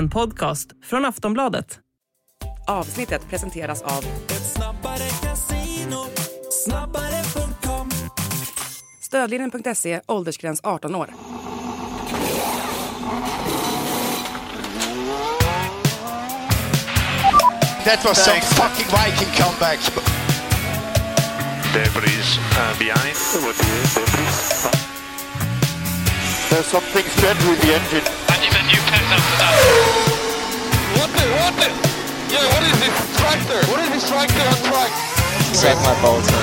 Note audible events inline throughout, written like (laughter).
En podcast från Aftonbladet. Avsnittet presenteras av Stödlinjen.se, åldersgräns 18 år. That was some fucking Viking comeback. Debris uh, behind. There's something strange with the engine. What the, what the? Yeah, what is this tractor? What is this tractor on track? Set my bolts on.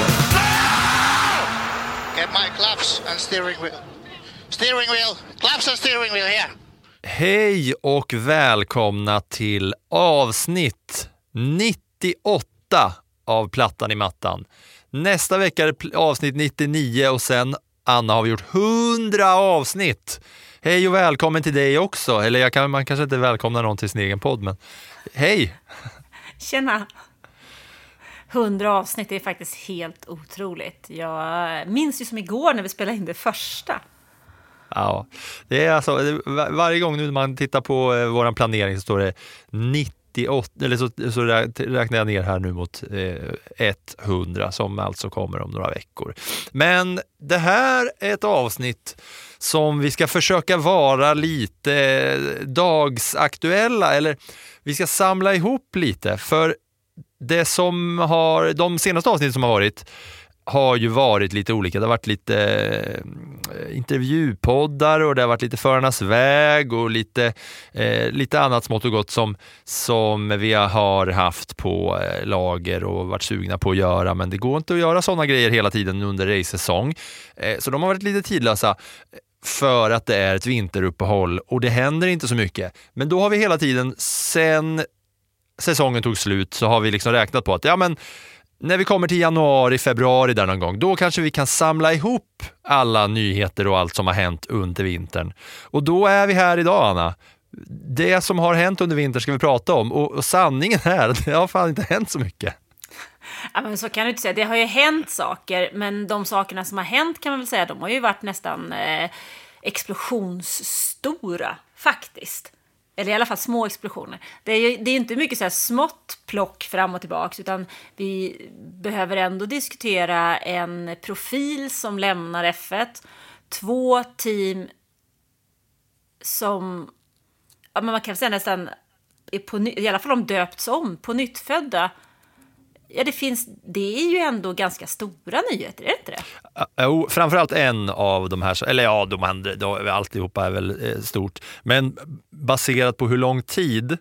Get my claps and steering wheel. Steering wheel. Claps and steering wheel here. Hej och välkomna till avsnitt 98 av Plattan i mattan. Nästa vecka är det avsnitt 99 och sen, Anna, har vi gjort 100 avsnitt. Hej och välkommen till dig också. Eller jag kan, man kanske inte välkomnar någon till sin egen podd, men hej! Tjena! 100 avsnitt är faktiskt helt otroligt. Jag minns ju som igår när vi spelade in det första. Ja, det är alltså, varje gång nu man tittar på eh, vår planering så står det 98, eller så, så räknar jag ner här nu mot eh, 100 som alltså kommer om några veckor. Men det här är ett avsnitt som vi ska försöka vara lite eh, dagsaktuella eller vi ska samla ihop lite för det som har, de senaste avsnitten som har varit har ju varit lite olika. Det har varit lite eh, intervjupoddar och det har varit lite Förarnas väg och lite, eh, lite annat smått och gott som, som vi har haft på eh, lager och varit sugna på att göra. Men det går inte att göra sådana grejer hela tiden under racesäsong. Eh, så de har varit lite tidlösa eh, för att det är ett vinteruppehåll och det händer inte så mycket. Men då har vi hela tiden sen säsongen tog slut så har vi liksom räknat på att ja, men när vi kommer till januari, februari där någon gång, då kanske vi kan samla ihop alla nyheter och allt som har hänt under vintern. Och då är vi här idag, Anna. Det som har hänt under vintern ska vi prata om och, och sanningen är att det har fan inte hänt så mycket. Ja, men så kan du inte säga. Det har ju hänt saker, men de sakerna som har hänt kan man väl säga, de har ju varit nästan eh, explosionsstora, faktiskt. Eller i alla fall små explosioner. Det är ju det är inte mycket så här smått plock fram och tillbaks, utan vi behöver ändå diskutera en profil som lämnar F1, två team som, ja, men man kan säga nästan, är på, i alla fall de döpts om, på nyttfödda. Ja, det finns, det är ju ändå ganska stora nyheter, är det inte det? Ah, jo, framförallt en av de här, eller ja, de andra, de, alltihopa är väl eh, stort. Men baserat på hur lång tid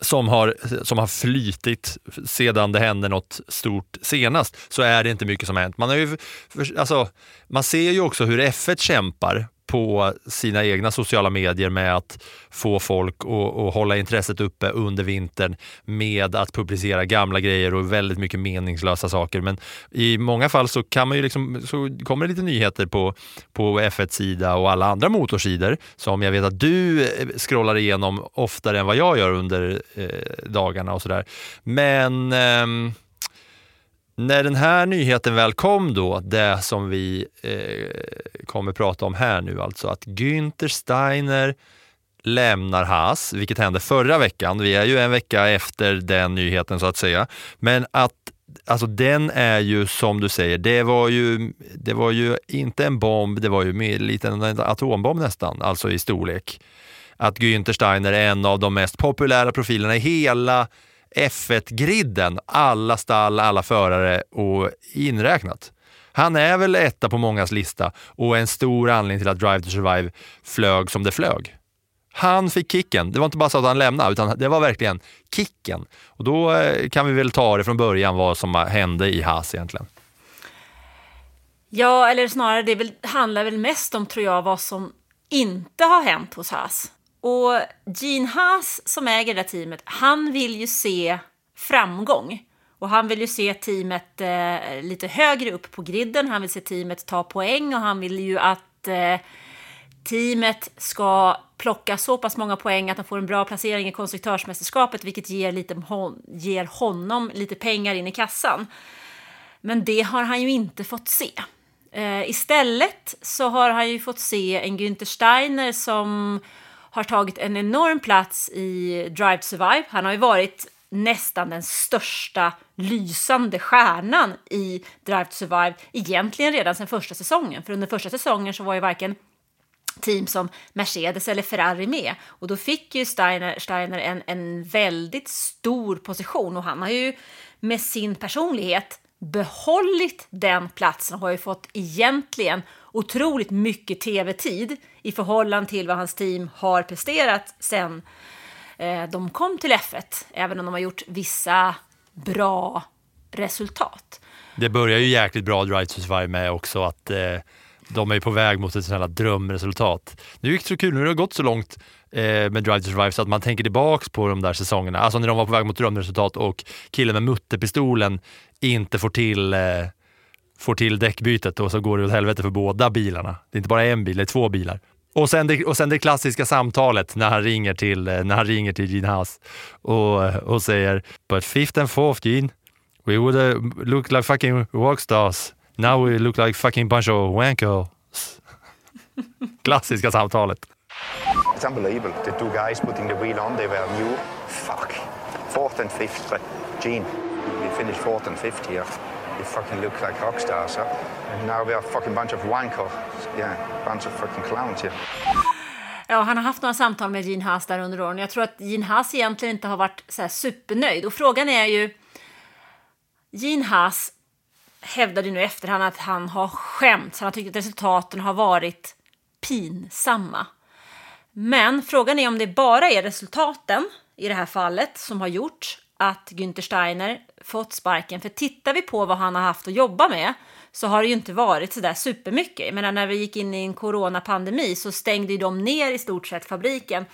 som har, som har flytit sedan det hände något stort senast, så är det inte mycket som har hänt. Man, har ju, för, alltså, man ser ju också hur F1 kämpar på sina egna sociala medier med att få folk att, hålla intresset uppe under vintern med att publicera gamla grejer och väldigt mycket meningslösa saker. Men i många fall så, kan man ju liksom, så kommer det lite nyheter på, på F1-sida och alla andra motorsidor som jag vet att du eh, scrollar igenom oftare än vad jag gör under eh, dagarna och sådär. Men ehm, när den här nyheten väl kom då, det som vi eh, kommer prata om här nu, alltså att Günther Steiner lämnar Haas, vilket hände förra veckan. Vi är ju en vecka efter den nyheten så att säga. Men att Alltså den är ju som du säger, det var ju, det var ju inte en bomb, det var ju mer liten en atombomb nästan, alltså i storlek. Att Günther Steiner är en av de mest populära profilerna i hela F1-griden, alla stall, alla förare och inräknat. Han är väl etta på mångas lista och en stor anledning till att Drive to Survive flög som det flög. Han fick kicken. Det var inte bara så att han lämnade, utan det var verkligen kicken. Och då eh, kan vi väl ta det från början vad som hände i Haas egentligen. Ja, eller snarare, det väl, handlar väl mest om, tror jag, vad som inte har hänt hos Haas. Och Gene Haas, som äger det där teamet, han vill ju se framgång. Och han vill ju se teamet eh, lite högre upp på griden, han vill se teamet ta poäng och han vill ju att eh, teamet ska plocka så pass många poäng att de får en bra placering i konstruktörsmästerskapet, vilket ger, lite, hon, ger honom lite pengar in i kassan. Men det har han ju inte fått se. Eh, istället så har han ju fått se en Günther Steiner som har tagit en enorm plats i Drive to Survive. Han har ju varit nästan den största lysande stjärnan i Drive to Survive egentligen redan sedan första säsongen. För under första säsongen så var ju varken team som Mercedes eller Ferrari med. Och då fick ju Steiner, Steiner en, en väldigt stor position och han har ju med sin personlighet behållit den platsen och har ju fått egentligen otroligt mycket tv-tid i förhållande till vad hans team har presterat sen eh, de kom till F1, även om de har gjort vissa bra resultat. Det börjar ju jäkligt bra Drive to Survive med också att eh, de är på väg mot ett sånt här drömresultat. Nu gick det så kul, nu har det gått så långt eh, med Drive to Survive så att man tänker tillbaks på de där säsongerna, alltså när de var på väg mot drömresultat och killen med mutterpistolen inte får till, eh, får till däckbytet och så går det åt helvete för båda bilarna. Det är inte bara en bil, det är två bilar. Och sen, det, och sen det klassiska samtalet när han ringer till, eh, när han ringer till Gene Haas och, och säger “But fifth and fourth Gene, we would uh, look like fucking rockstars. Now we look like fucking bunch of wankers.” (laughs) Klassiska samtalet. It's unbelievable. The two guys putting the wheel on, they were new. Fuck. Fourth and fifth, but Gene, we finished fourth and fifth here. You fucking look like rock stars, huh? And now we are a fucking bunch of wankers. Yeah, bunch of fucking clowns here. Ja, han har haft några samtal med Gene Haas där under åren. Jag tror att Gene Haas egentligen inte har varit så här supernöjd. Och frågan är ju... Gene Haas hävdade nu efterhand att han har skämts. Han har tyckt att resultaten har varit pinsamma. Men frågan är om det bara är resultaten i det här fallet som har gjort att Günther Steiner fått sparken. För tittar vi på vad han har haft att jobba med så har det ju inte varit så där supermycket. Jag menar, när vi gick in i en coronapandemi så stängde ju de ner i stort sett fabriken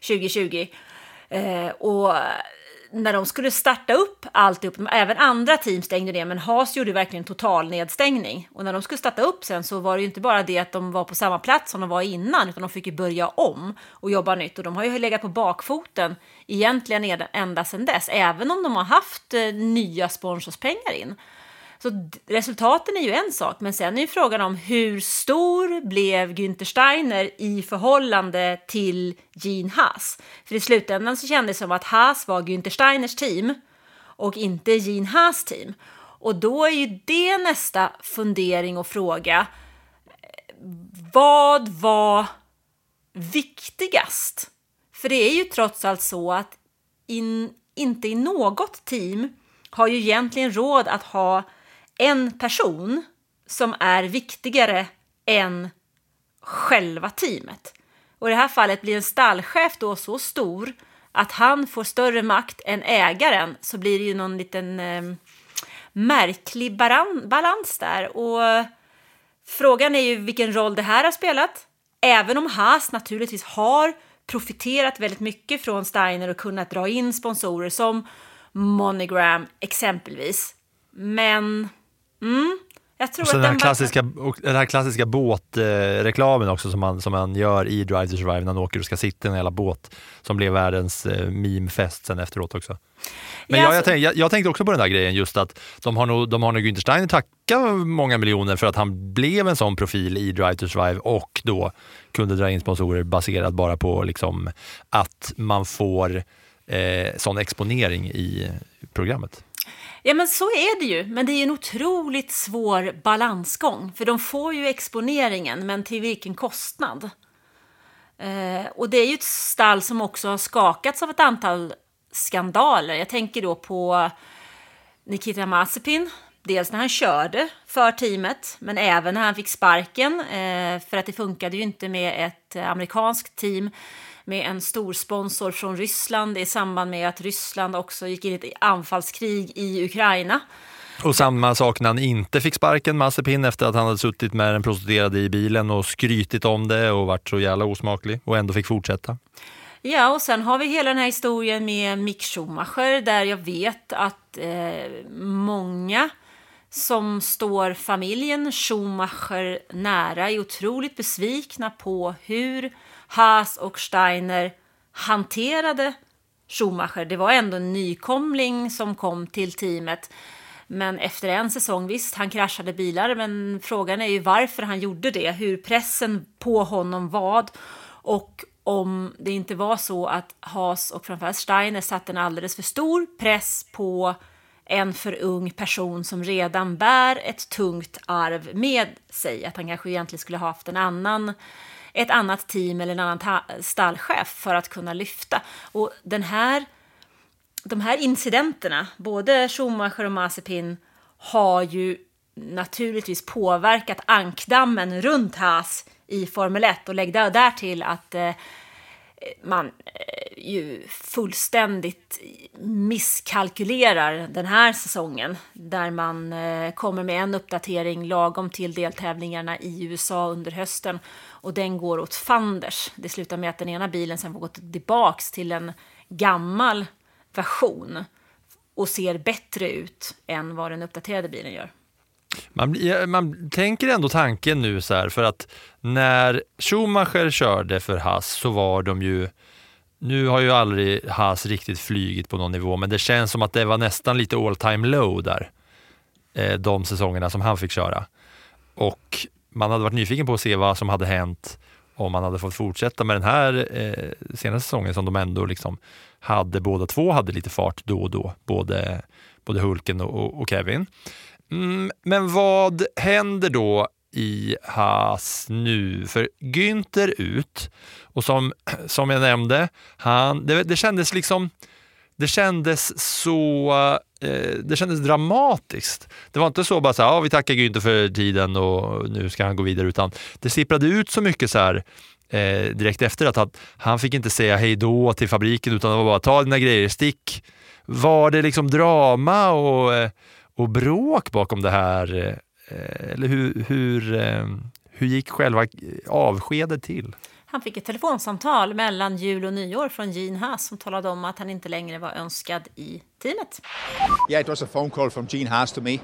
2020. Eh, och när de skulle starta upp alltihop, även andra team stängde ner, men Haas gjorde verkligen total nedstängning. Och när de skulle starta upp sen så var det ju inte bara det att de var på samma plats som de var innan, utan de fick ju börja om och jobba nytt. Och de har ju legat på bakfoten egentligen ända sedan dess, även om de har haft eh, nya sponsorspengar in. Så resultaten är ju en sak, men sen är ju frågan om hur stor blev Günther Steiner i förhållande till Gene Haas? För i slutändan så kändes det som att Haas var Günther Steiners team och inte Gene Haas team. Och då är ju det nästa fundering och fråga. Vad var viktigast? För det är ju trots allt så att in, inte i något team har ju egentligen råd att ha en person som är viktigare än själva teamet. Och i det här fallet blir en stallchef då så stor att han får större makt än ägaren så blir det ju någon liten eh, märklig balans där. Och frågan är ju vilken roll det här har spelat. Även om Haas naturligtvis har profiterat väldigt mycket från Steiner och kunnat dra in sponsorer som Monogram exempelvis. Men Mm. Jag tror och att den, här klassiska, den här klassiska båtreklamen också som man, som man gör i Drive to Survive när han åker och ska sitta i en hela båt som blev världens eh, memefest sen efteråt också. Men Ja, jag, jag, alltså- tänk, jag, jag tänkte också på den där grejen just att de har nog, de har nog Günther Steiner tacka många miljoner för att han blev en sån profil i Drive to Survive och då kunde dra in sponsorer baserat bara på liksom att man får eh, sån exponering i programmet. Ja, men så är det ju. Men det är en otroligt svår balansgång. För de får ju exponeringen, men till vilken kostnad? Eh, och det är ju ett stall som också har skakats av ett antal skandaler. Jag tänker då på Nikita Mazepin. Dels när han körde för teamet, men även när han fick sparken. Eh, för att det funkade ju inte med ett amerikanskt team med en stor sponsor från Ryssland i samband med att Ryssland också gick in i ett anfallskrig i Ukraina. Och samma sak när han inte fick sparken, Mazepin, efter att han hade suttit med den prostituerade i bilen och skrytit om det och varit så jävla osmaklig och ändå fick fortsätta. Ja, och sen har vi hela den här historien med Mick Schumacher där jag vet att eh, många som står familjen Schumacher nära är otroligt besvikna på hur Haas och Steiner hanterade Schumacher. Det var ändå en nykomling som kom till teamet. Men efter en säsong, visst, han kraschade bilar, men frågan är ju varför han gjorde det, hur pressen på honom var och om det inte var så att Haas och framförallt Steiner satte en alldeles för stor press på en för ung person som redan bär ett tungt arv med sig. Att han kanske egentligen skulle ha haft en annan, ett annat team eller en annan stallchef för att kunna lyfta. Och den här, de här incidenterna, både Schumacher och Mazepin, har ju naturligtvis påverkat ankdammen runt Haas i Formel 1 och lägg där till att eh, man eh, ju fullständigt misskalkylerar den här säsongen där man eh, kommer med en uppdatering lagom till deltävlingarna i USA under hösten och den går åt fanders. Det slutar med att den ena bilen sen får gå tillbaks till en gammal version och ser bättre ut än vad den uppdaterade bilen gör. Man, man tänker ändå tanken nu så här, för att när Schumacher körde för Haas så var de ju, nu har ju aldrig Haas riktigt flygit på någon nivå, men det känns som att det var nästan lite all time low där, eh, de säsongerna som han fick köra. Och man hade varit nyfiken på att se vad som hade hänt om man hade fått fortsätta med den här eh, senaste säsongen som de ändå liksom hade, båda två hade lite fart då och då, både, både Hulken och, och, och Kevin. Mm, men vad händer då i Haas nu? För Günther ut och som, (clears throat) som jag nämnde, han, det, det kändes liksom det kändes så Eh, det kändes dramatiskt. Det var inte så bara så här, ja, vi tackar Günther för tiden och nu ska han gå vidare, utan det sipprade ut så mycket så här eh, direkt efter att han, han fick inte säga hej då till fabriken utan det var bara ta dina grejer, stick. Var det liksom drama och, eh, och bråk bakom det här? Eh, eller hur, hur, eh, hur gick själva eh, avskedet till? Han fick ett telefonsamtal mellan jul och nyår från Gene Haas som talade om att han inte längre var önskad i teamet. Yeah, it was a phone call from Gene Haas to me. Uh,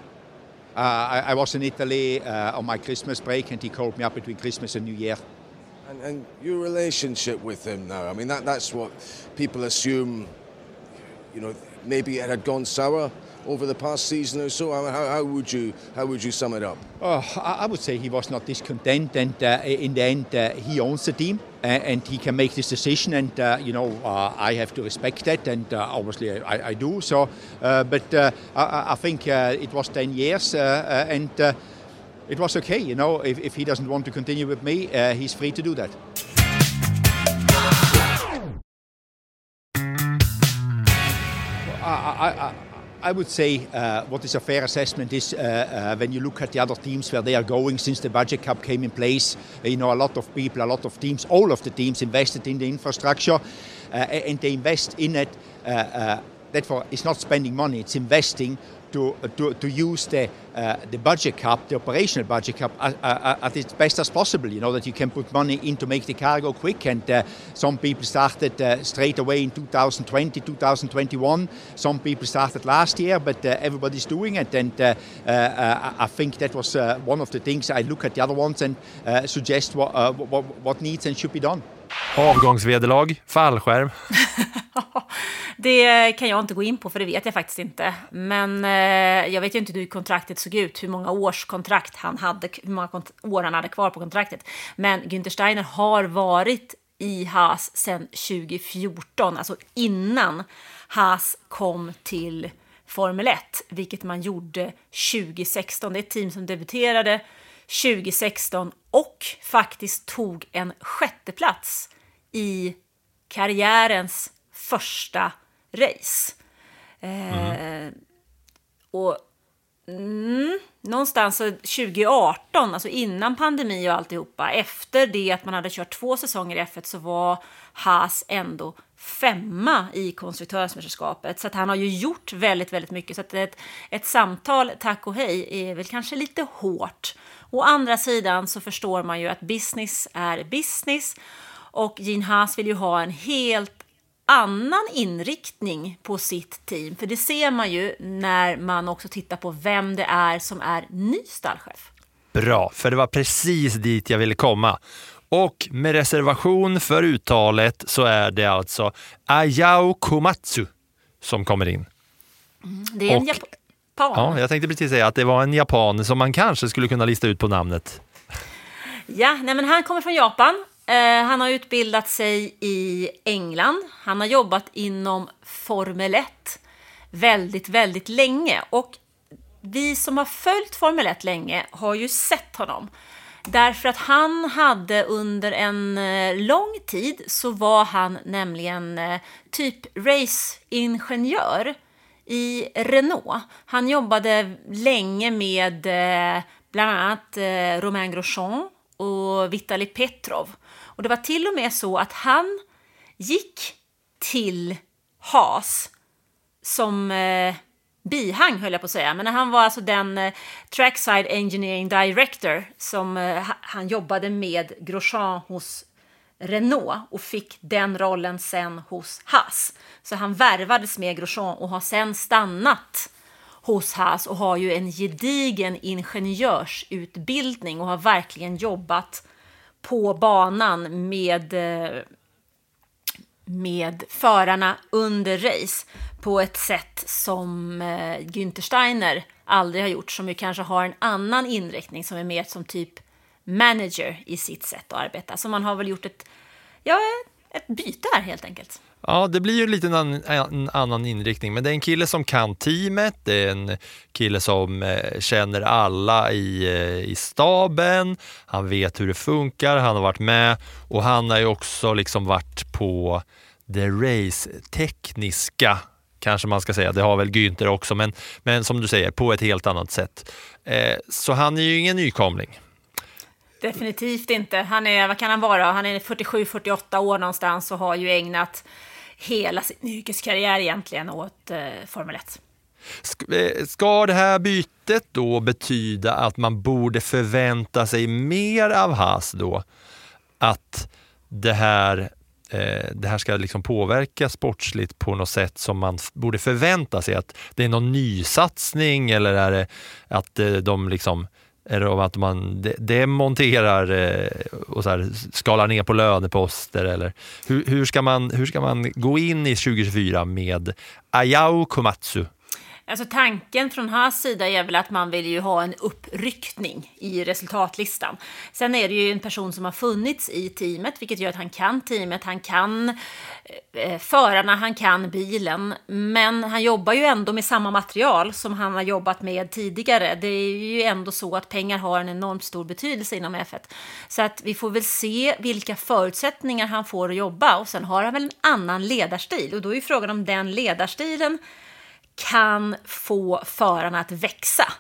I, I was in Italy uh, on my Christmas break, and he called me up between Christmas and New Year. And, and your relationship with him now, I mean, that, that's what people assume, you know, maybe it had gone sour over the past season or so. How, how, would, you, how would you sum it up? Oh, I, would say he was not discontent, and uh, in the end, uh, he owns the team, uh, and he can make this decision. And uh, you know, uh, I have to respect that, and uh, obviously I, I do. So, uh, but uh, I, I think it was ten years, and it was okay. You know, if, if he doesn't want to continue with me, he's free to do that. I, I, would say uh, what is a fair assessment is uh, uh, when you look at the other teams where they are going since the budget cap came in place. uh, You know, a lot of people, a lot of teams, all of the teams invested in the infrastructure, uh, and they invest in it. Uh, therefore, it's not spending money; it's investing to to, to use the uh, the budget cap, the operational budget cap, uh, uh, at its best as possible. You know that you can put money in to make the car go quick. And uh, some people started uh, straight away in 2020, 2021. Some people started last year, but uh, everybody's doing it. And uh, uh, I think that was uh, one of the things. I look at the other ones and uh, suggest what, uh, what what needs and should be done. Avgångsvederlag, fallskärm. (laughs) Det kan jag inte gå in på för det vet jag faktiskt inte. Men eh, jag vet ju inte hur kontraktet såg ut, hur många års kontrakt han hade, hur många år han hade kvar på kontraktet. Men Günther Steiner har varit i Haas sedan 2014, alltså innan Haas kom till Formel 1, vilket man gjorde 2016. Det är ett team som debuterade 2016 och faktiskt tog en sjätteplats i karriärens första race. Eh, och mm, någonstans så 2018, alltså innan pandemi och alltihopa, efter det att man hade kört två säsonger i F1 så var Haas ändå femma i konstruktörsmästerskapet. Så han har ju gjort väldigt, väldigt mycket. Så att ett, ett samtal, tack och hej, är väl kanske lite hårt. Å andra sidan så förstår man ju att business är business och Gene Haas vill ju ha en helt annan inriktning på sitt team. För det ser man ju när man också tittar på vem det är som är ny stallchef. Bra, för det var precis dit jag ville komma. Och med reservation för uttalet så är det alltså Ayao Komatsu som kommer in. Det är en Och- japan. Ja, jag tänkte precis säga att det var en japan som man kanske skulle kunna lista ut på namnet. Ja, nej men han kommer från Japan Eh, han har utbildat sig i England. Han har jobbat inom Formel 1 väldigt, väldigt länge. Och vi som har följt Formel 1 länge har ju sett honom. Därför att han hade under en eh, lång tid så var han nämligen eh, typ raceingenjör i Renault. Han jobbade länge med bland annat Romain Grosjean och Vitali Petrov. Och det var till och med så att han gick till Haas som eh, bihang höll jag på att säga, men han var alltså den eh, trackside engineering director som eh, han jobbade med Grosjean hos Renault och fick den rollen sen hos Haas. Så han värvades med Grosjean och har sen stannat hos Haas och har ju en gedigen ingenjörsutbildning och har verkligen jobbat på banan med eh, med förarna under race på ett sätt som eh, Günther Steiner aldrig har gjort, som ju kanske har en annan inriktning som är mer som typ manager i sitt sätt att arbeta. Så man har väl gjort ett, ja, ett byte här helt enkelt. Ja, det blir ju lite en, en, annan inriktning, men det är en kille som kan teamet, det är en kille som eh, känner alla i, eh, i staben, han vet hur det funkar, han har varit med och han har ju också liksom varit på det race-tekniska kanske man ska säga. Det har väl Günther också, men, men som du säger, på ett helt annat sätt. Eh, så han är ju ingen nykomling. Definitivt inte. Han är, vad kan han vara? Han är 47-48 år någonstans och har ju ägnat hela sin yrkeskarriär egentligen åt eh, Formel 1. Eh, ska det här bytet då betyda att man borde förvänta sig mer av Haas då? Att det här, eh, det här ska liksom påverka sportsligt på något sätt som man borde förvänta sig? Att det är någon nysatsning eller är det att eh, de liksom eller om att man demonterar eh, och så här, skalar ner på löneposter? Eller hur, hur, ska man, hur ska man gå in i 2024 med Ayao Komatsu? Alltså tanken från hans sida är väl att man vill ju ha en uppryckning i resultatlistan. Sen är det ju en person som har funnits i teamet, vilket gör att han kan teamet, han kan eh, förarna, han kan bilen. Men han jobbar ju ändå med samma material som han har jobbat med tidigare. Det är ju ändå så att pengar har en enormt stor betydelse inom F1. Så att vi får väl se vilka förutsättningar han får att jobba och sen har han väl en annan ledarstil och då är ju frågan om den ledarstilen kan få förarna att växa.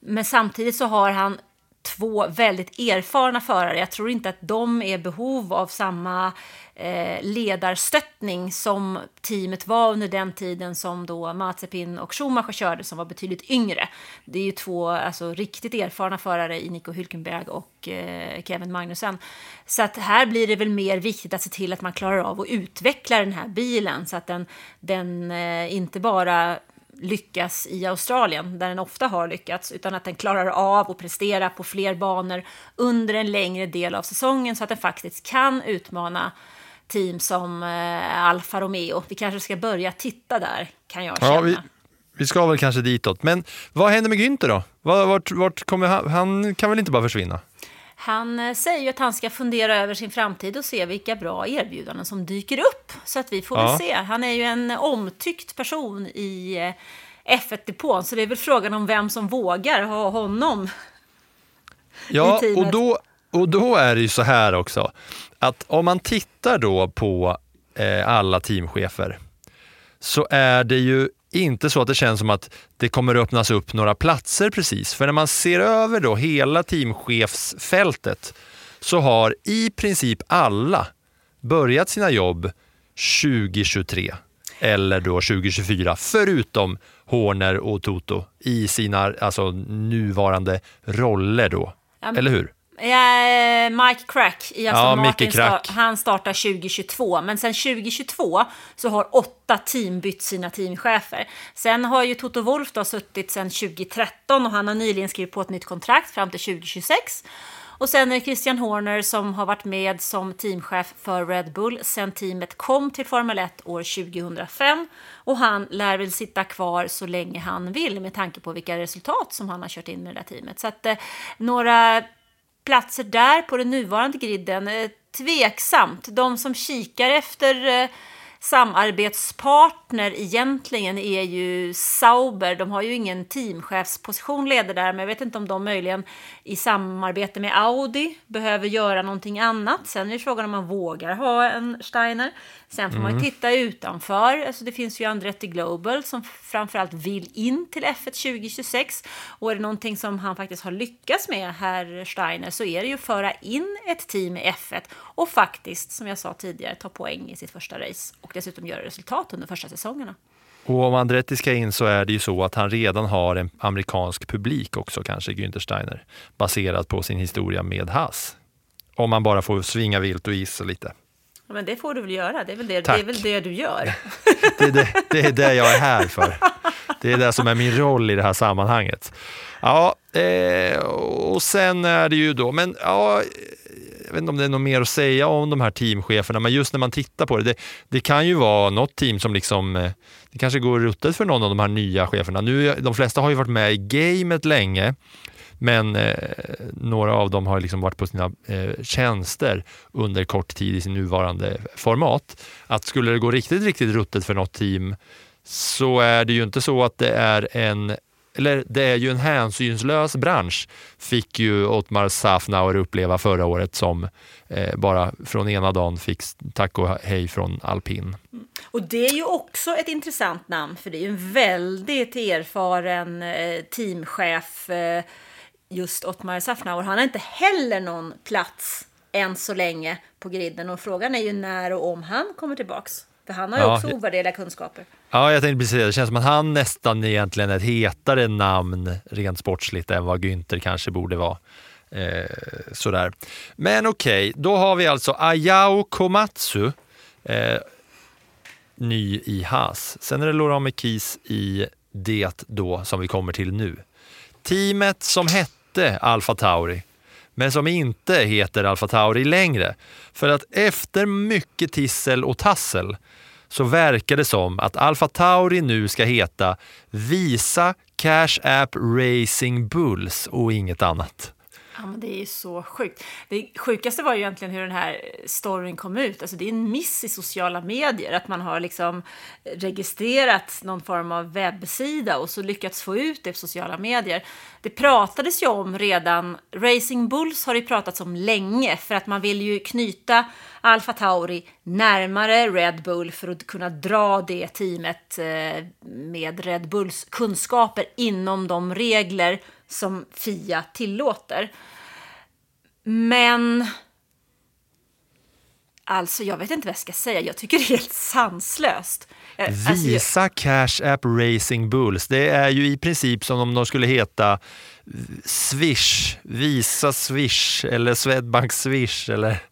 Men samtidigt så har han två väldigt erfarna förare. Jag tror inte att de är i behov av samma eh, ledarstöttning som teamet var under den tiden som då Mazepin och Schumacher körde som var betydligt yngre. Det är ju två alltså, riktigt erfarna förare i Nico Hülkenberg och eh, Kevin Magnussen. Så att här blir det väl mer viktigt att se till att man klarar av att utveckla den här bilen så att den, den eh, inte bara lyckas i Australien, där den ofta har lyckats, utan att den klarar av att prestera på fler banor under en längre del av säsongen så att den faktiskt kan utmana team som eh, Alfa Romeo. Vi kanske ska börja titta där, kan jag känna. Ja, vi, vi ska väl kanske ditåt. Men vad händer med Günther då? Vart, vart kommer han? Han kan väl inte bara försvinna? Han eh, säger ju att han ska fundera över sin framtid och se vilka bra erbjudanden som dyker upp. Så att vi får ja. väl se. Han är ju en omtyckt person i eh, F1-depån, så det är väl frågan om vem som vågar ha honom Ja, och då, och då är det ju så här också, att om man tittar då på eh, alla teamchefer så är det ju inte så att det känns som att det kommer öppnas upp några platser precis. För när man ser över då hela teamchefsfältet så har i princip alla börjat sina jobb 2023 eller då 2024, förutom Horner och Toto i sina alltså, nuvarande roller då. Ja, eller hur? Ja, Mike Crack i Aston ja, Martin, Crack. han startar 2022. Men sen 2022 så har åtta team bytt sina teamchefer. Sen har ju Toto Wolf då suttit sen 2013 och han har nyligen skrivit på ett nytt kontrakt fram till 2026. Och sen är det Christian Horner som har varit med som teamchef för Red Bull sen teamet kom till Formel 1 år 2005. Och han lär väl sitta kvar så länge han vill med tanke på vilka resultat som han har kört in med det där teamet. Så att eh, några platser där på den nuvarande griden, eh, tveksamt. De som kikar efter eh, samarbetspartner egentligen är ju Sauber. De har ju ingen teamchefsposition leder där, men jag vet inte om de möjligen i samarbete med Audi behöver göra någonting annat. Sen är det frågan om man vågar ha en Steiner. Sen får man ju titta utanför. Alltså det finns ju Andretti Global som framförallt vill in till F1 2026. Och är det någonting som han faktiskt har lyckats med, herr Steiner, så är det ju att föra in ett team i F1 och faktiskt, som jag sa tidigare, ta poäng i sitt första race och dessutom göra resultat under första säsongerna. Och om Andretti ska in så är det ju så att han redan har en amerikansk publik också, kanske Günther Steiner, baserat på sin historia med Haas. Om man bara får svinga vilt och gissa lite. Ja, men det får du väl göra, det är väl det, det, är väl det du gör. (laughs) Det är det, det är det jag är här för. Det är det som är min roll i det här sammanhanget. Ja, eh, och sen är det ju då, men ja, jag vet inte om det är något mer att säga om de här teamcheferna, men just när man tittar på det, det, det kan ju vara något team som liksom, eh, det kanske går ruttet för någon av de här nya cheferna. Nu, de flesta har ju varit med i gamet länge, men eh, några av dem har liksom varit på sina eh, tjänster under kort tid i sin nuvarande format. Att skulle det gå riktigt, riktigt ruttet för något team så är det ju inte så att det är en eller det är ju en hänsynslös bransch, fick ju Otmar Safnauer uppleva förra året som eh, bara från ena dagen fick tack och hej från alpin. Mm. Och det är ju också ett intressant namn, för det är ju en väldigt erfaren eh, teamchef, eh, just Otmar Safnauer. Han har inte heller någon plats än så länge på griden och frågan är ju när och om han kommer tillbaks. För han har ju Ja, också ovärderliga kunskaper. Ja, jag tänkte precis det. Känns som att han nästan egentligen är ett hetare namn rent sportsligt än vad Günther kanske borde vara. Eh, sådär. Men okej, då har vi alltså Ayao Komatsu, eh, ny i Haas. Sen är det Laurent Mekis i det då som vi kommer till nu. Teamet som hette Alfa Tauri, men som inte heter Alfa Tauri längre. För att efter mycket tissel och tassel så verkar det som att Alfa Tauri nu ska heta Visa Cash App Racing Bulls och inget annat. Ja, men det är ju så sjukt. Det sjukaste var ju egentligen hur den här storyn kom ut. Alltså det är en miss i sociala medier, att man har liksom registrerat någon form av webbsida och så lyckats få ut det på sociala medier. Det pratades ju om redan, Racing Bulls har det pratats om länge, för att man vill ju knyta Alfa Tauri närmare Red Bull för att kunna dra det teamet eh, med Red Bulls kunskaper inom de regler som FIA tillåter. Men... Alltså, jag vet inte vad jag ska säga. Jag tycker det är helt sanslöst. Eh, Alltså, jag- Visa Cash App Racing Bulls. Det är ju i princip som om de skulle heta eh, Swish, Visa Swish eller Swedbank Swish eller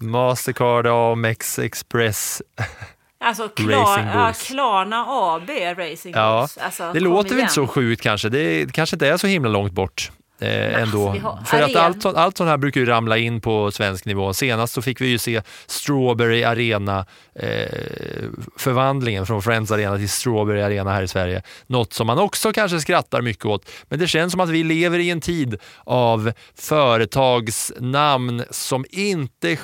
Mastercard Amex Express. (laughs) Alltså, Klar, ja. Klarna AB Racing Ja, Bulls. Alltså, det låter väl inte så sjukt kanske. Det, kanske inte är så himla långt bort. Eh, ändå. vi har- För att allt, sånt- allt sånt här brukar ju ramla in på svensk nivå. Senast så fick vi ju se Strawberry Arena, eh, förvandlingen från Friends Arena till Strawberry Arena här i Sverige. Något som man också kanske skrattar mycket åt. Men det känns som att vi lever i en tid av företagsnamn som inte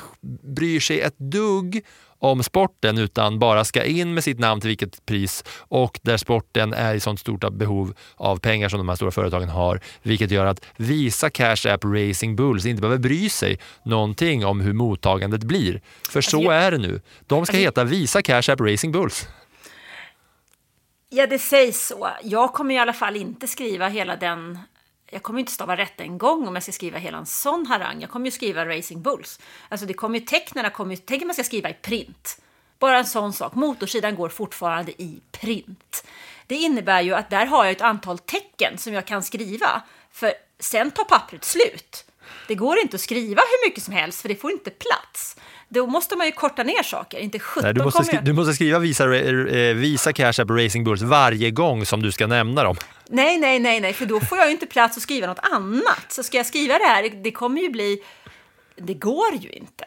bryr sig ett dugg om sporten utan bara ska in med sitt namn till vilket pris och där sporten är i sånt stort behov av pengar som de här stora företagen har, vilket gör att Visa Cash App Racing Bulls inte behöver bry sig någonting om hur mottagandet blir. För så jag- är det nu. De ska Alltså, heta Visa Cash App Racing Bulls. Ja, det sägs så. Jag kommer i alla fall inte skriva hela den... Jag kommer inte stava rätt en gång om jag ska skriva hela en sån harang. Jag kommer ju skriva Racing Bulls. Alltså det kommer ju, tecknarna kommer ju... Tänk om man ska skriva i print. Bara en sån sak. Motorsidan går fortfarande i print. Det innebär ju att där har jag ett antal tecken som jag kan skriva. För sen tar pappret slut. Det går inte att skriva hur mycket som helst för det får inte plats. Då måste man ju korta ner saker. Inte 17 Nej, du, måste skri- du måste skriva Visa, eh, Visa Cash App Racing Bulls varje gång som du ska nämna dem. Nej, nej, nej, nej, för då får jag ju inte plats att skriva något annat. Så ska jag skriva det här, det kommer ju bli... Det går ju inte.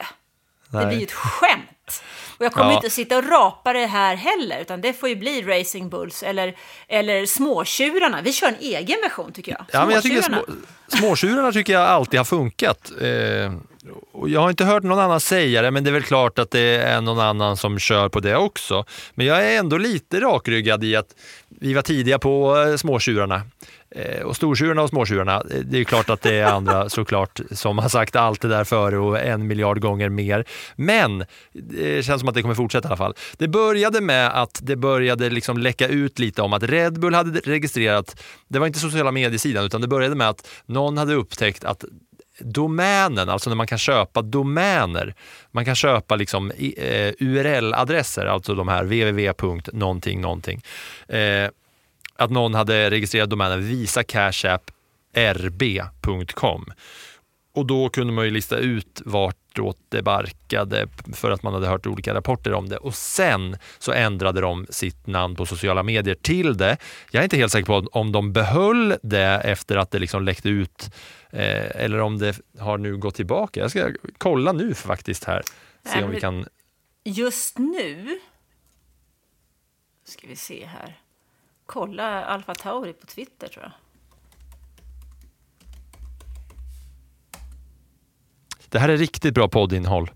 Det Nej. blir ju ett skämt. Och jag kommer Ja. inte att sitta och rapa det här heller, utan det får ju bli Racing Bulls eller, eller Småtjurarna. Vi kör en egen version tycker jag. Ja, men jag tycker små, Småtjurarna. småtjurarna tycker jag alltid har funkat. Eh, och jag har inte hört någon annan säga det, men det är väl klart att det är någon annan som kör på det också. Men jag är ändå lite rakryggad i att vi var tidiga på eh, småtjurarna. Eh, och stortjurarna och småtjurarna, eh, det är klart att det är andra (laughs) såklart som har sagt allt det där före och en miljard gånger mer. Men det känns som att det kommer fortsätta i alla fall. Det började med att det började liksom läcka ut lite om att Red Bull hade registrerat, det var inte sociala mediesidan, utan det började med att någon hade upptäckt att domänen, alltså när man kan köpa domäner, man kan köpa liksom eh, URL-adresser, alltså de här www. någonting, någonting. Eh, att någon hade registrerat domänen visacashapp.rb.com. Och då kunde man ju lista ut vartåt det barkade för att man hade hört olika rapporter om det. Och sen så ändrade de sitt namn på sociala medier till det. Jag är inte helt säker på om de behöll det efter att det liksom läckte ut eh, eller om det har nu gått tillbaka. Jag ska kolla nu faktiskt här. Se om vi kan... Just nu ska vi se här. Kolla Alfa Tauri på Twitter tror jag. Det här är riktigt bra poddinnehåll.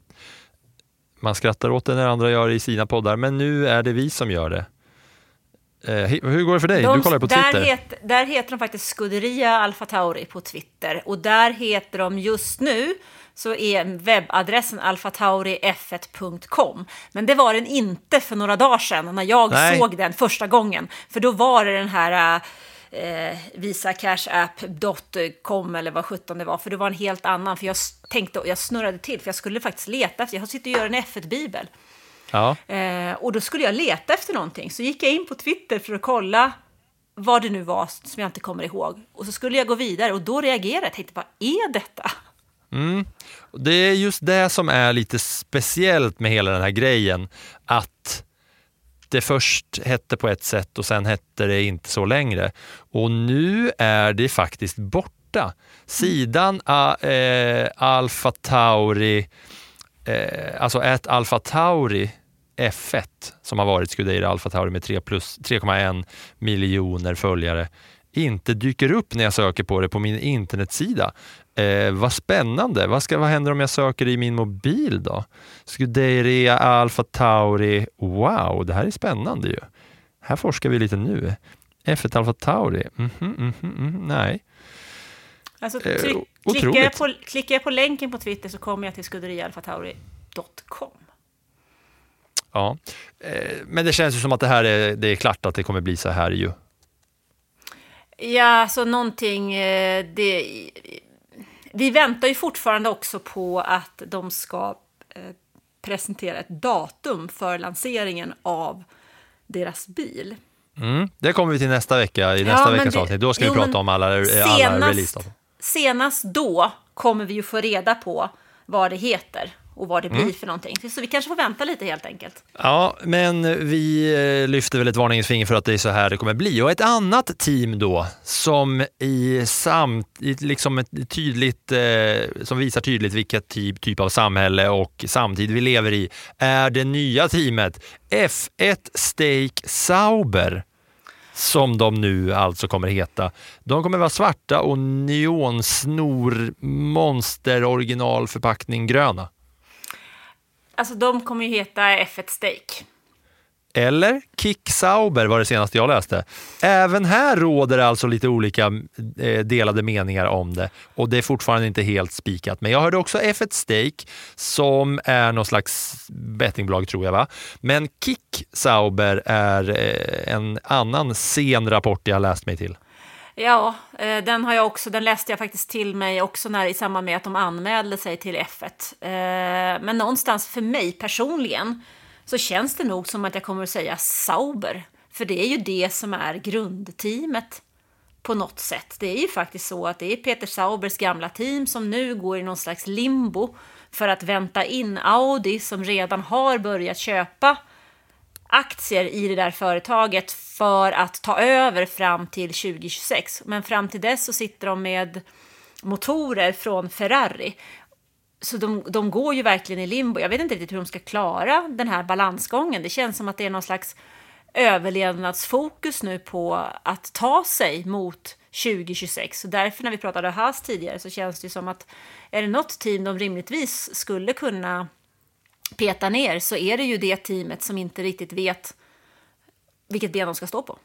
Man skrattar åt det när andra gör det i sina poddar, men nu är det vi som gör det. Eh, hur går det för dig? De- du kollar på där, Twitter. het, där heter de faktiskt Scuderia Alfa Tauri på Twitter. Och där heter de just nu, så är webbadressen alfataurif1.com. Men det var den inte för några dagar sedan när jag Nej. såg den första gången. För då var det den här eh, visacashapp.com eller vad sjutton det var. För det var en helt annan. För jag tänkte, jag snurrade till, för jag skulle faktiskt leta efter, jag sitter och gör en F1-bibel. Ja. Eh, och då skulle jag leta efter någonting. Så gick jag in på Twitter för att kolla vad det nu var som jag inte kommer ihåg. Och så skulle jag gå vidare och då reagerade jag. tänkte, vad är detta? Mm. Det är just det som är lite speciellt med hela den här grejen. Att det först hette på ett sätt och sen hette det inte så längre. Och nu är det faktiskt borta. Sidan äh, eh, Alfa Tauri, äh, alltså ett Alfa Tauri F1 som har varit Scuderia Alfa Tauri med 3,1 miljoner följare inte dyker upp när jag söker på det på min internetsida. Eh, vad spännande. Vad, ska, vad händer om jag söker i min mobil då? Scuderia Alfa Tauri. Wow, det här är spännande ju. Här forskar vi lite nu. F1 Alfa Tauri. Mhm, mhm, mhm, nej. Alltså, Eh, tryck, klickar, jag på, klickar jag på länken på Twitter så kommer jag till skuderialfatauri.com. Ja. Eh, men det känns ju som att det här är, det är klart att det kommer bli så här ju. Ja, så någonting... eh, Det, vi väntar ju fortfarande också på att de ska eh, presentera ett datum för lanseringen av deras bil. Mm. Det kommer vi till nästa vecka, i Ja, nästa men veckas det- avsnitt. Då ska jo, vi prata om alla, alla senast- releasedatum. Senast då kommer vi ju få reda på vad det heter och vad det blir Mm. för någonting. Så vi kanske får vänta lite helt enkelt. Ja, men vi eh, lyfter väl ett varningens finger för att det är så här det kommer bli. Och ett annat team då som i samt, liksom ett tydligt, eh, som visar tydligt vilket typ, typ av samhälle och samtid vi lever i är det nya teamet F1 Stake Sauber som de nu alltså kommer heta. De kommer vara svarta och neonsnor monster originalförpackning gröna. Alltså de kommer ju heta F1 Steak. Eller Kick Sauber var det senaste jag läste. Även här råder det alltså lite olika eh, delade meningar om det och det är fortfarande inte helt spikat. Men jag hörde också F1 Stake som är någon slags bettingbolag tror jag va. Men Kick Sauber är eh, en annan sen rapport jag läst mig till. Ja, eh, den har jag också, den läste jag faktiskt till mig också när, i samband med att de anmälde sig till F1. Eh, men någonstans för mig personligen så känns det nog som att jag kommer att säga Sauber. För det är ju det som är grundteamet på något sätt. Det är ju faktiskt så att det är Peter Saubers gamla team som nu går i någon slags limbo för att vänta in Audi som redan har börjat köpa aktier i det där företaget för att ta över fram till 2026. Men fram till dess så sitter de med motorer från Ferrari. så de, de går ju verkligen i limbo. Jag vet inte riktigt hur de ska klara den här balansgången. Det känns som att det är någon slags överlevnadsfokus nu på att ta sig mot 2026. Så därför när vi pratade Haas tidigare så känns det ju som att är det något team de rimligtvis skulle kunna peta ner så är det ju det teamet som inte riktigt vet vilket ben de ska stå på.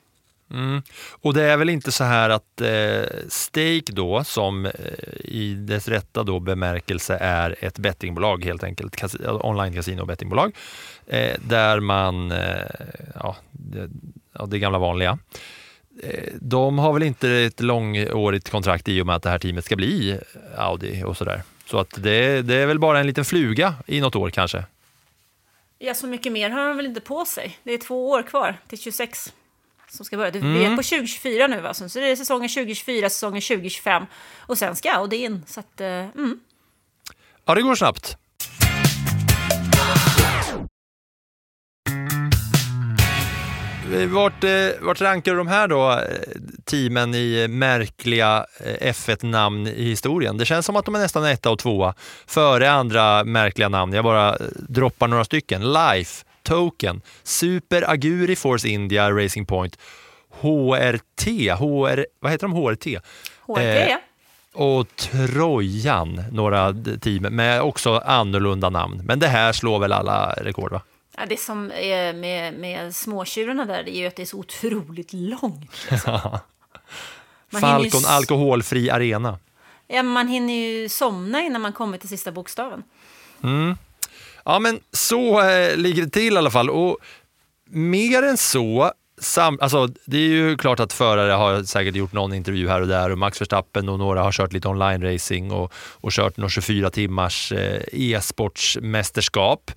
Mm. Och det är väl inte så här att eh, Stake då, som eh, i dess rätta då bemärkelse är ett bettingbolag helt enkelt, kas online kasino och bettingbolag, eh, där man, eh, ja, det, ja, det gamla vanliga, eh, de har väl inte ett långårigt kontrakt i och med att det här teamet ska bli Audi och sådär. Så att det, det är väl bara en liten fluga i något år kanske. Ja, så mycket mer har de väl inte på sig. Det är två år kvar till 26 som ska börja. Mm. Vi är på 2024 nu, va? så det är säsongen 2024, säsongen 2025 och sen ska Audi in. Så att, eh, mm. Ja, det går snabbt. Vart, eh, vart rankar du de här då, eh, teamen i märkliga eh, F1-namn i historien? Det känns som att de är nästan etta och tvåa före andra märkliga namn. Jag bara droppar några stycken. Life, Token, Super Aguri Force India Racing Point, HRT, HR, vad heter de HRT? HRT, Eh, och Trojan, några team med också annorlunda namn. Men det här slår väl alla rekord va? Ja, det som är med, med småtjurarna där är ju att det är så otroligt långt. (laughs) Ju Falcon s- alkoholfri arena. Ja, man hinner ju somna innan man kommer till sista bokstaven. Mm. Ja, men så eh, ligger det till i alla fall. Och mer än så, sam, alltså, det är ju klart att förare har säkert gjort någon intervju här och där och Max Verstappen och några har kört lite online-racing och, och kört några 24 timmars eh, e-sportsmästerskap.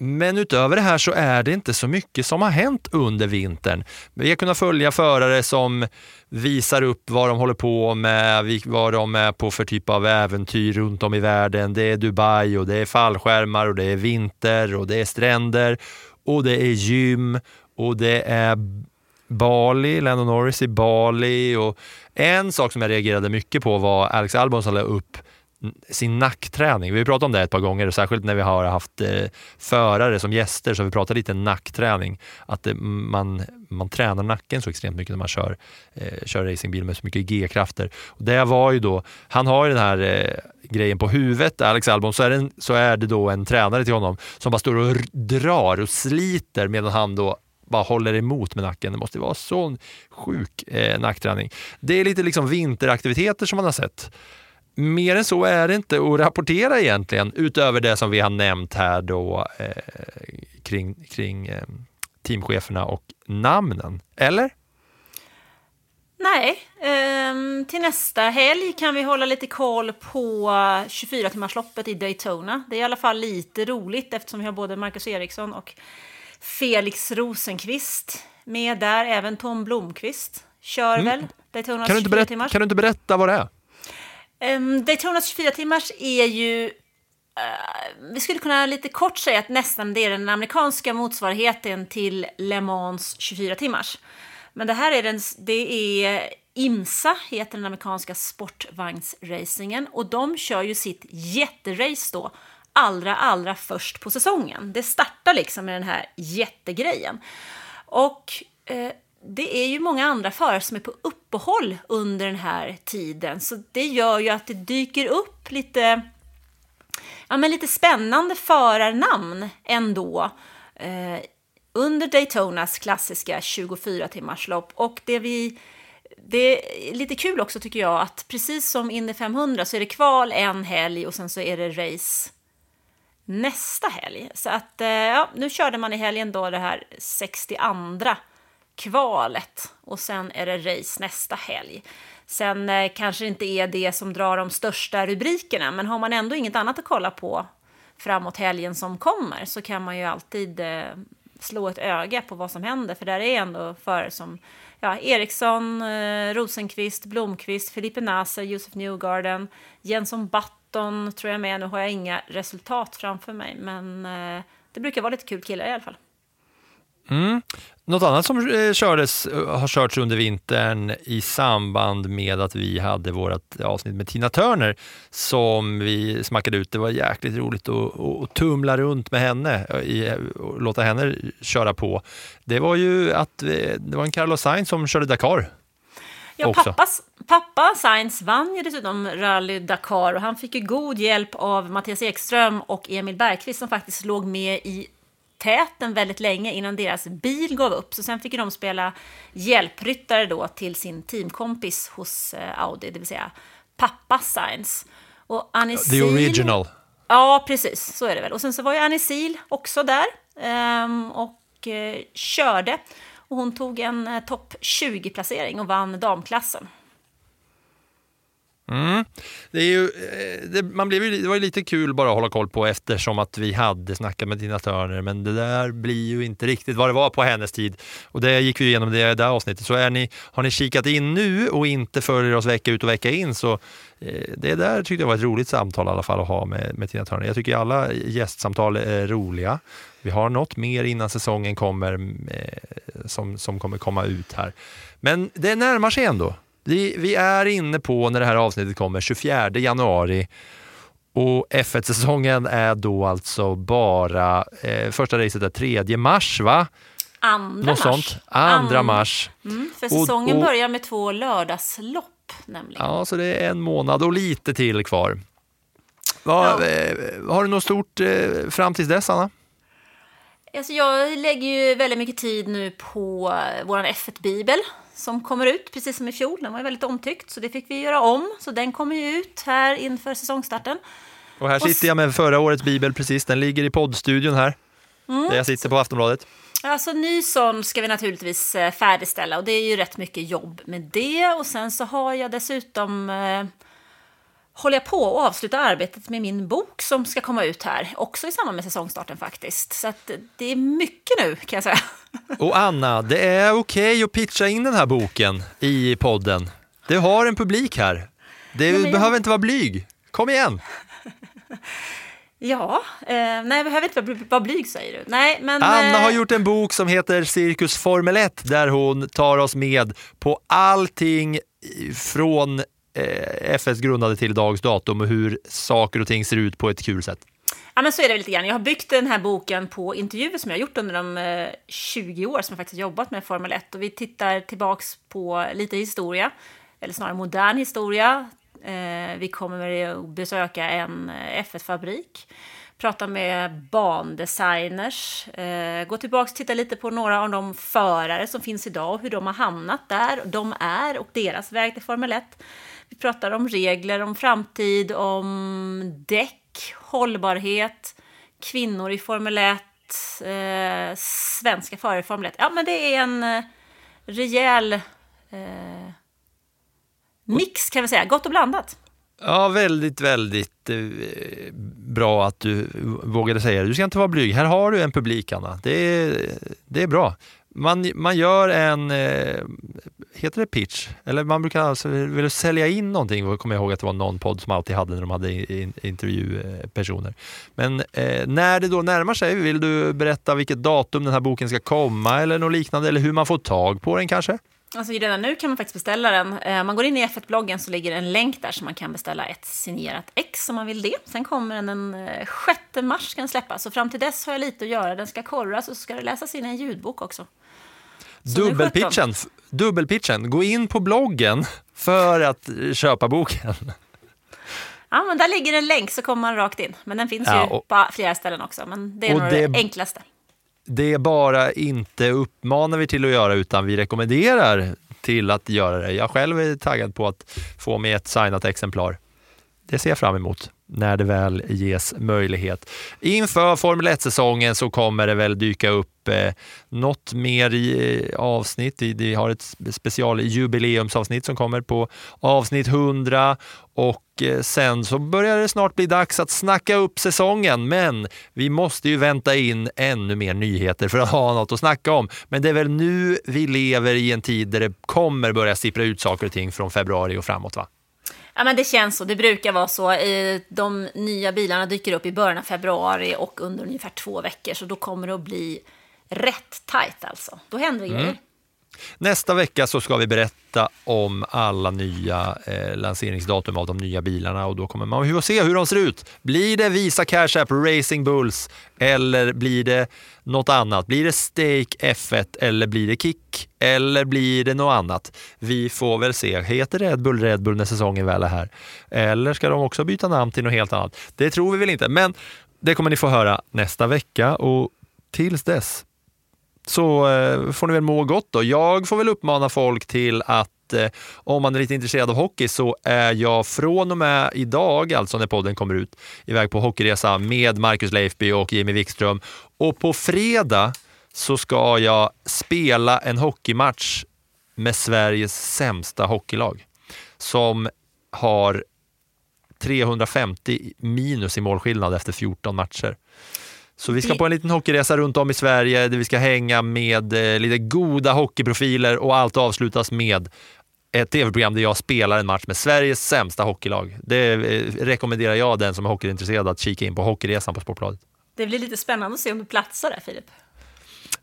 Men utöver det här så är det inte så mycket som har hänt under vintern. Vi har kunnat följa förare som visar upp vad de håller på med, vad de är på för typ av äventyr runt om i världen. Det är Dubai och det är fallskärmar och det är vinter och det är stränder och det är gym och det är Bali, Lando Norris i Bali och en sak som jag reagerade mycket på var Alex Albon som la upp sin nackträning. Vi har pratat om det ett par gånger, särskilt när vi har haft eh, förare som gäster så har vi pratat lite nackträning. Att eh, man, man tränar nacken så extremt mycket när man kör, eh, kör racingbil med så mycket G-krafter. Det var ju då, han har ju den här eh, grejen på huvudet, Alex Albon, så är, det en, så är det då en tränare till honom som bara står och drar och sliter medan han då bara håller emot med nacken. Det måste vara sån sjuk eh, nackträning. Det är lite liksom vinteraktiviteter som man har sett. Mer än så är det inte att rapportera egentligen, utöver det som vi har nämnt här då eh, kring, kring eh, teamcheferna och namnen. Eller? Nej, ehm, till nästa helg kan vi hålla lite koll på 24-timmarsloppet i Daytona. Det är i alla fall lite roligt eftersom vi har både Marcus Eriksson och Felix Rosenqvist med där. Även Tom Blomqvist kör Mm. väl Daytonas Kan du, inte 24 berätta, timmars. kan du inte berätta vad det är? Um, Daytonas 24 timmars är ju... Uh, vi skulle kunna lite kort säga att nästan det är den amerikanska motsvarigheten till Le Mans 24 timmars. Men det här är den, det är IMSA, heter den amerikanska sportvagnsracingen. Och de kör ju sitt jätterace då allra, allra först på säsongen. Det startar liksom med den här jättegrejen. Och eh, det är ju många andra förare som är på uppehåll under den här tiden. Så det gör ju att det dyker upp lite, ja, men lite spännande förarnamn ändå. Eh, under Daytonas klassiska 24-timmarslopp. Och det vi... Det är lite kul också tycker jag att precis som Indy 500 så är det kval en helg och sen så är det race nästa helg. Så att eh, ja, nu körde man i helgen då det här 62 kvalet och sen är det race nästa helg. Sen eh, kanske det inte är det som drar de största rubrikerna, men har man ändå inget annat att kolla på framåt helgen som kommer så kan man ju alltid eh, slå ett öga på vad som händer, för där är ändå förare som ja, Eriksson, eh, Rosenqvist, Blomqvist, Filippe Naser, Josef Newgarden, Jenson Button tror jag med. Nu har jag inga resultat framför mig, men eh, det brukar vara lite kul killar i alla fall. Mm. Något annat som eh, kördes, eh, har körts under vintern i samband med att vi hade vårt avsnitt med Tina Turner som vi smackade ut. Det var jäkligt roligt att, att tumla runt med henne eh, och låta henne köra på. Det var ju att det var en Carlos Sainz som körde Dakar. Ja, pappas, pappa Sainz vann ju dessutom Rally Dakar och han fick ju god hjälp av Mattias Ekström och Emil Bergqvist som faktiskt låg med i täten väldigt länge innan deras bil gav upp. Så sen fick de spela hjälpryttare då till sin teamkompis hos eh, Audi, det vill säga pappa Sainz. Och Anisil, The original. Ja, precis. Så är det väl. Och sen så var ju Anisil också där um, och uh, körde. Och hon tog en uh, topp 20-placering och vann damklassen. Mm. Det, är ju, eh, det, man blev, det var ju lite kul bara att hålla koll på eftersom att vi hade snackat med Tina Turner men det där blir ju inte riktigt vad det var på hennes tid. Och det gick vi igenom det där avsnittet. Så är ni, har ni kikat in nu och inte följer oss vecka ut och vecka in så eh, det där tyckte jag var ett roligt samtal i alla fall att ha med, med Tina Turner. Jag tycker alla gästsamtal är roliga. Vi har något mer innan säsongen kommer eh, som, som kommer komma ut här. Men det närmar sig ändå. Vi, vi är inne på, när det här avsnittet kommer, 24 januari och F1-säsongen är då alltså bara, eh, första racet är 3 mars va? Andra Något mars. Sånt. Andra mars. Mm, för säsongen och, och, börjar med två lördagslopp nämligen. Ja, så det är en månad och lite till kvar. Va, Ja. eh, har du något stort eh, fram tills dess, Anna? Alltså jag lägger ju väldigt mycket tid nu på eh, vår F1-bibel som kommer ut precis som i fjol. Den var ju väldigt omtyckt så det fick vi göra om. Så den kommer ju ut här inför säsongstarten. Och här sitter jag med förra årets bibel precis. Den ligger i poddstudion här. Mm. Där jag sitter på Aftonbladet. Alltså ny sån ska vi naturligtvis eh, färdigställa och det är ju rätt mycket jobb med det. Och sen så har jag dessutom eh, håller jag på att avsluta arbetet med min bok som ska komma ut här, också i samband med säsongstarten faktiskt. Så det är mycket nu kan jag säga. (laughs) Och Anna, det är okej att pitcha in den här boken i podden. Du har en publik här. Du jag- behöver inte vara blyg. Kom igen! (laughs) Ja, eh, nej jag behöver inte vara bly- vara blyg säger du. Nej, men... Anna eh, har gjort en bok som heter Cirkus Formel 1 där hon tar oss med på allting från eh, Eh, FS grundade till dags datum och hur saker och ting ser ut på ett kul sätt. Ja, men så är det lite grann. Jag har byggt den här boken på intervjuer som jag har gjort under de eh, 20 år som jag faktiskt har jobbat med Formel 1. Och vi tittar tillbaks på lite historia, eller snarare modern historia. Eh, vi kommer att besöka en F1-fabrik, prata med bandesigners, gå tillbaks och titta lite på några av de förare som finns idag och hur de har hamnat där de är och deras väg till Formel 1. Vi pratar om regler, om framtid, om däck, hållbarhet, kvinnor i Formel 1, eh, svenska förare i Formel 1. Ja, men det är en eh, rejäl eh, mix kan vi säga, gott och blandat. Ja, väldigt, väldigt eh, bra att du vågade säga det. Du ska inte vara blyg. Här har du en publik, Anna. Det är, det är bra. Man, man gör en, eh, heter det pitch? Eller man brukar alltså, vill sälja in någonting. Jag kommer ihåg att det var någon podd som alltid hade när de hade intervjupersoner. Men eh, när det då närmar sig, vill du berätta vilket datum den här boken ska komma eller något liknande? Eller hur man får tag på den kanske? Alltså redan nu kan man faktiskt beställa den. Eh, man går in i F1-bloggen så ligger en länk där så man kan beställa ett signerat ex om man vill det. Sen kommer den den eh, 6 mars ska den släppas. Så fram till dess har jag lite att göra. Den ska korras och så ska det läsas in i en ljudbok också. Dubbelpitchen, dubbelpitchen, gå in på bloggen för att köpa boken. Ja, men där ligger en länk så kommer man rakt in. Men den finns Ja, ju och- på flera ställen också. Men det är nog det- det enklaste. Det är bara inte uppmanar vi till att göra utan vi rekommenderar till att göra det. Jag själv är taggad på att få med ett signat exemplar. Det ser jag fram emot när det väl ges möjlighet. Inför Formel 1-säsongen så kommer det väl dyka upp eh, något mer i, eh, avsnitt. Vi, vi har ett specialjubileumsavsnitt som kommer på avsnitt 100 och eh, sen så börjar det snart bli dags att snacka upp säsongen. Men vi måste ju vänta in ännu mer nyheter för att ha något att snacka om. Men det är väl nu vi lever i en tid där det kommer börja sippra ut saker och ting från februari och framåt va? Ja, men det känns så. Det brukar vara så. De nya bilarna dyker upp i början av februari och under ungefär två veckor. Så då kommer det att bli rätt tajt alltså. Då händer det Mm. grejer. Nästa vecka så ska vi berätta om alla nya eh, lanseringsdatum av de nya bilarna och då kommer man att se hur de ser ut. Blir det Visa Cash App Racing Bulls eller blir det något annat? Blir det Stake F1 eller blir det Kick eller blir det något annat? Vi får väl se. Heter Red Bull Red Bull när säsongen väl är här? Eller ska de också byta namn till något helt annat? Det tror vi väl inte, men det kommer ni få höra nästa vecka och tills dess så eh, får ni väl må gott då. Jag får väl uppmana folk till att eh, om man är lite intresserad av hockey så är jag från och med idag, alltså när podden kommer ut, iväg på hockeyresa med Marcus Leifby och Jimmy Wikström. Och på fredag så ska jag spela en hockeymatch med Sveriges sämsta hockeylag som har 350 minus i målskillnad efter 14 matcher. Så vi ska på en liten hockeyresa runt om i Sverige där vi ska hänga med eh, lite goda hockeyprofiler och allt avslutas med ett tv-program där jag spelar en match med Sveriges sämsta hockeylag. Det eh, rekommenderar jag den som är hockeyintresserad att kika in på Hockeyresan på Sportbladet. Det blir lite spännande att se om du platsar där, Filip.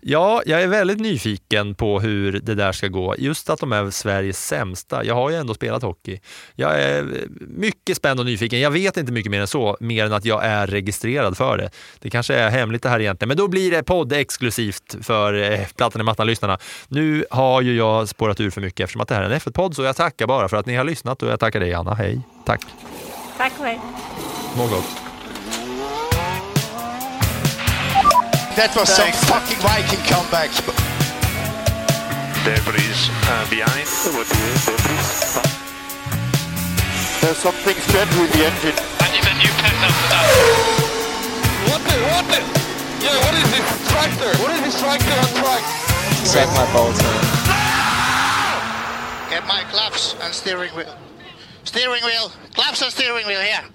Ja, jag är väldigt nyfiken på hur det där ska gå. Just att de är Sveriges sämsta. Jag har ju ändå spelat hockey. Jag är mycket spänd och nyfiken. Jag vet inte mycket mer än så, mer än att jag är registrerad för det. Det kanske är hemligt det här egentligen, men då blir det podd exklusivt för eh, Plattan i mattan-lyssnarna. Nu har ju jag spårat ur för mycket eftersom att det här är en F1-podd, så jag tackar bara för att ni har lyssnat och jag tackar dig Anna. Hej, tack. Tack och hej. Må gott. That was some fucking Viking comeback. There is uh, behind. There's something strange with the engine. And the new pass after that. What the, what the? Yeah, what is this tractor? What is this tractor on track? Suck my balls, man. Get my claps and steering wheel. Steering wheel. Claps and steering wheel here.